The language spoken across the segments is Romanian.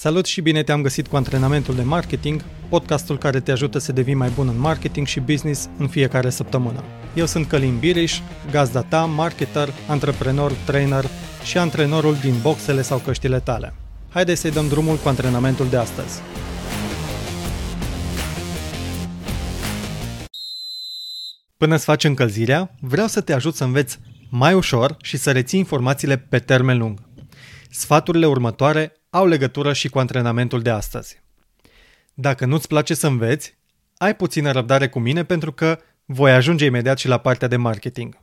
Salut și bine te-am găsit cu antrenamentul de marketing, podcastul care te ajută să devii mai bun în marketing și business în fiecare săptămână. Eu sunt Călin Biriș, gazda ta, marketer, antreprenor, trainer și antrenorul din boxele sau căștile tale. Haideți să-i dăm drumul cu antrenamentul de astăzi. Până să faci încălzirea, vreau să te ajut să înveți mai ușor și să reții informațiile pe termen lung. Sfaturile următoare au legătură și cu antrenamentul de astăzi. Dacă nu-ți place să înveți, ai puțină răbdare cu mine pentru că voi ajunge imediat și la partea de marketing.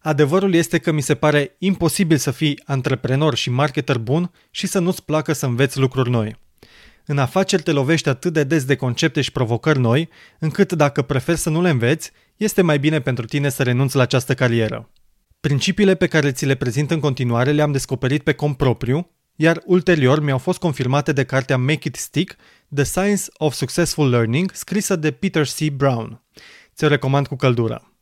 Adevărul este că mi se pare imposibil să fii antreprenor și marketer bun și să nu-ți placă să înveți lucruri noi. În afaceri te lovești atât de des de concepte și provocări noi, încât dacă preferi să nu le înveți, este mai bine pentru tine să renunți la această carieră. Principiile pe care ți le prezint în continuare le-am descoperit pe cont propriu iar ulterior mi-au fost confirmate de cartea Make It Stick, The Science of Successful Learning, scrisă de Peter C. Brown. Ți-o recomand cu căldură.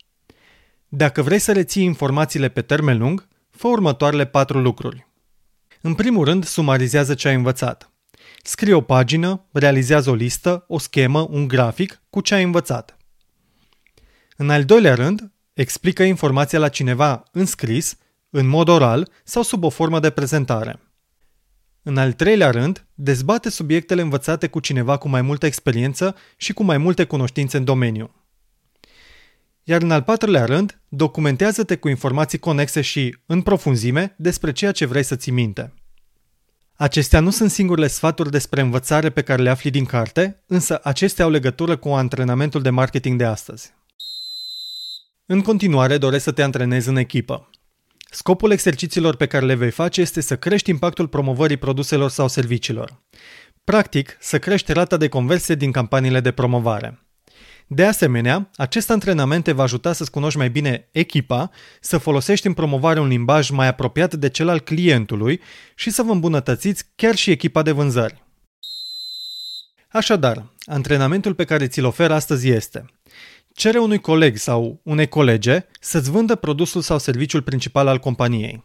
Dacă vrei să reții informațiile pe termen lung, fă următoarele patru lucruri. În primul rând, sumarizează ce ai învățat. Scrie o pagină, realizează o listă, o schemă, un grafic cu ce ai învățat. În al doilea rând, explică informația la cineva în scris, în mod oral sau sub o formă de prezentare. În al treilea rând, dezbate subiectele învățate cu cineva cu mai multă experiență și cu mai multe cunoștințe în domeniu. Iar în al patrulea rând, documentează-te cu informații conexe și, în profunzime, despre ceea ce vrei să ții minte. Acestea nu sunt singurele sfaturi despre învățare pe care le afli din carte, însă acestea au legătură cu antrenamentul de marketing de astăzi. În continuare, doresc să te antrenezi în echipă. Scopul exercițiilor pe care le vei face este să crești impactul promovării produselor sau serviciilor. Practic, să crești rata de conversie din campaniile de promovare. De asemenea, acest antrenament te va ajuta să-ți cunoști mai bine echipa, să folosești în promovare un limbaj mai apropiat de cel al clientului și să vă îmbunătățiți chiar și echipa de vânzări. Așadar, antrenamentul pe care ți-l ofer astăzi este Cere unui coleg sau unei colege să-ți vândă produsul sau serviciul principal al companiei.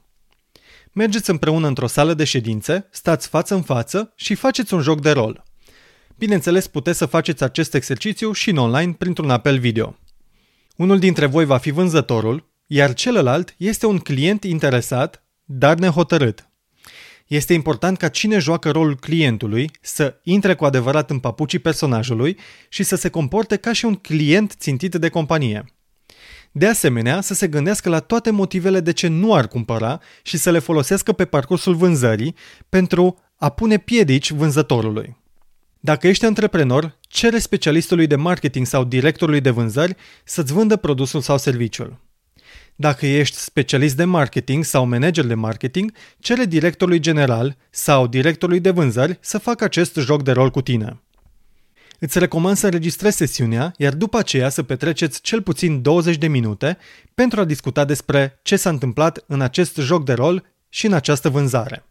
Mergeți împreună într-o sală de ședințe, stați față în față și faceți un joc de rol. Bineînțeles, puteți să faceți acest exercițiu și în online printr-un apel video. Unul dintre voi va fi vânzătorul, iar celălalt este un client interesat, dar nehotărât. Este important ca cine joacă rolul clientului să intre cu adevărat în papucii personajului și să se comporte ca și un client țintit de companie. De asemenea, să se gândească la toate motivele de ce nu ar cumpăra și să le folosească pe parcursul vânzării pentru a pune piedici vânzătorului. Dacă ești antreprenor, cere specialistului de marketing sau directorului de vânzări să-ți vândă produsul sau serviciul. Dacă ești specialist de marketing sau manager de marketing, cere directorului general sau directorului de vânzări să facă acest joc de rol cu tine. Îți recomand să înregistrezi sesiunea, iar după aceea să petreceți cel puțin 20 de minute pentru a discuta despre ce s-a întâmplat în acest joc de rol și în această vânzare.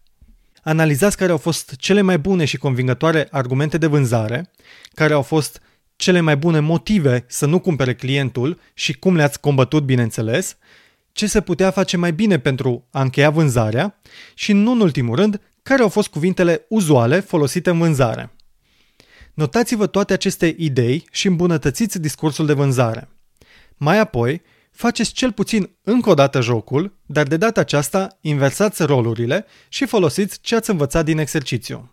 Analizați care au fost cele mai bune și convingătoare argumente de vânzare, care au fost cele mai bune motive să nu cumpere clientul și cum le-ați combătut, bineînțeles, ce se putea face mai bine pentru a încheia vânzarea și, nu în ultimul rând, care au fost cuvintele uzuale folosite în vânzare. Notați-vă toate aceste idei și îmbunătățiți discursul de vânzare. Mai apoi, faceți cel puțin încă o dată jocul, dar de data aceasta inversați rolurile și folosiți ce ați învățat din exercițiu.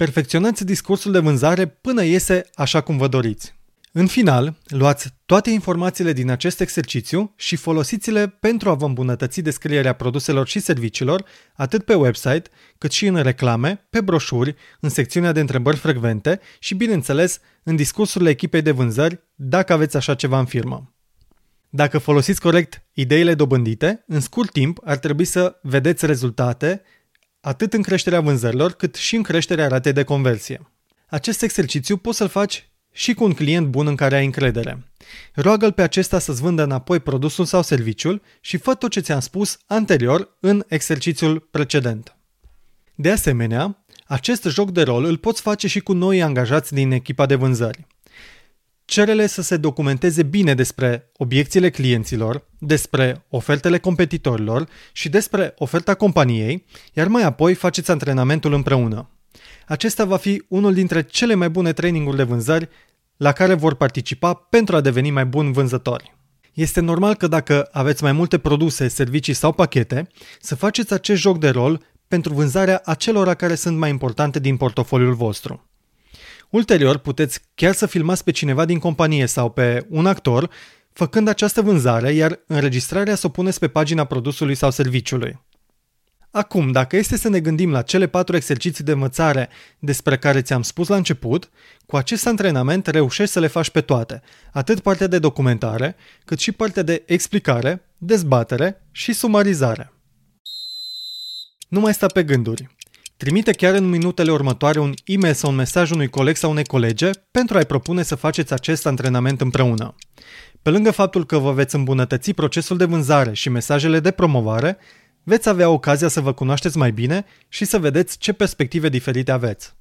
Perfecționați discursul de vânzare până iese așa cum vă doriți. În final, luați toate informațiile din acest exercițiu și folosiți-le pentru a vă îmbunătăți descrierea produselor și serviciilor, atât pe website, cât și în reclame, pe broșuri, în secțiunea de întrebări frecvente și, bineînțeles, în discursurile echipei de vânzări, dacă aveți așa ceva în firmă. Dacă folosiți corect ideile dobândite, în scurt timp ar trebui să vedeți rezultate atât în creșterea vânzărilor, cât și în creșterea ratei de conversie. Acest exercițiu poți să-l faci și cu un client bun în care ai încredere. Roagă-l pe acesta să-ți vândă înapoi produsul sau serviciul și fă tot ce ți-am spus anterior în exercițiul precedent. De asemenea, acest joc de rol îl poți face și cu noi angajați din echipa de vânzări. Cerele să se documenteze bine despre obiecțiile clienților, despre ofertele competitorilor și despre oferta companiei, iar mai apoi faceți antrenamentul împreună. acesta va fi unul dintre cele mai bune traininguri de vânzări la care vor participa pentru a deveni mai buni vânzători. Este normal că dacă aveți mai multe produse, servicii sau pachete, să faceți acest joc de rol pentru vânzarea acelora care sunt mai importante din portofoliul vostru. Ulterior, puteți chiar să filmați pe cineva din companie sau pe un actor făcând această vânzare, iar înregistrarea să o puneți pe pagina produsului sau serviciului. Acum, dacă este să ne gândim la cele patru exerciții de învățare despre care ți-am spus la început, cu acest antrenament reușești să le faci pe toate, atât partea de documentare, cât și partea de explicare, dezbatere și sumarizare. Nu mai sta pe gânduri. Trimite chiar în minutele următoare un e-mail sau un mesaj unui coleg sau unei colege pentru a-i propune să faceți acest antrenament împreună. Pe lângă faptul că vă veți îmbunătăți procesul de vânzare și mesajele de promovare, veți avea ocazia să vă cunoașteți mai bine și să vedeți ce perspective diferite aveți.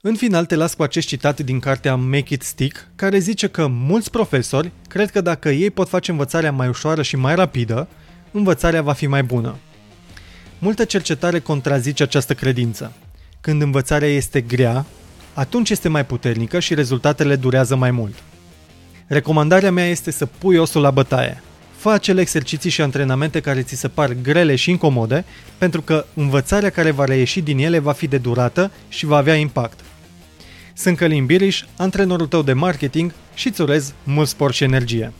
În final te las cu acest citat din cartea Make It Stick, care zice că mulți profesori cred că dacă ei pot face învățarea mai ușoară și mai rapidă, învățarea va fi mai bună. Multă cercetare contrazice această credință. Când învățarea este grea, atunci este mai puternică și rezultatele durează mai mult. Recomandarea mea este să pui osul la bătaie. Fă acele exerciții și antrenamente care ți se par grele și incomode, pentru că învățarea care va reieși din ele va fi de durată și va avea impact. Sunt Călin Biriș, antrenorul tău de marketing și îți urez mult sport și energie.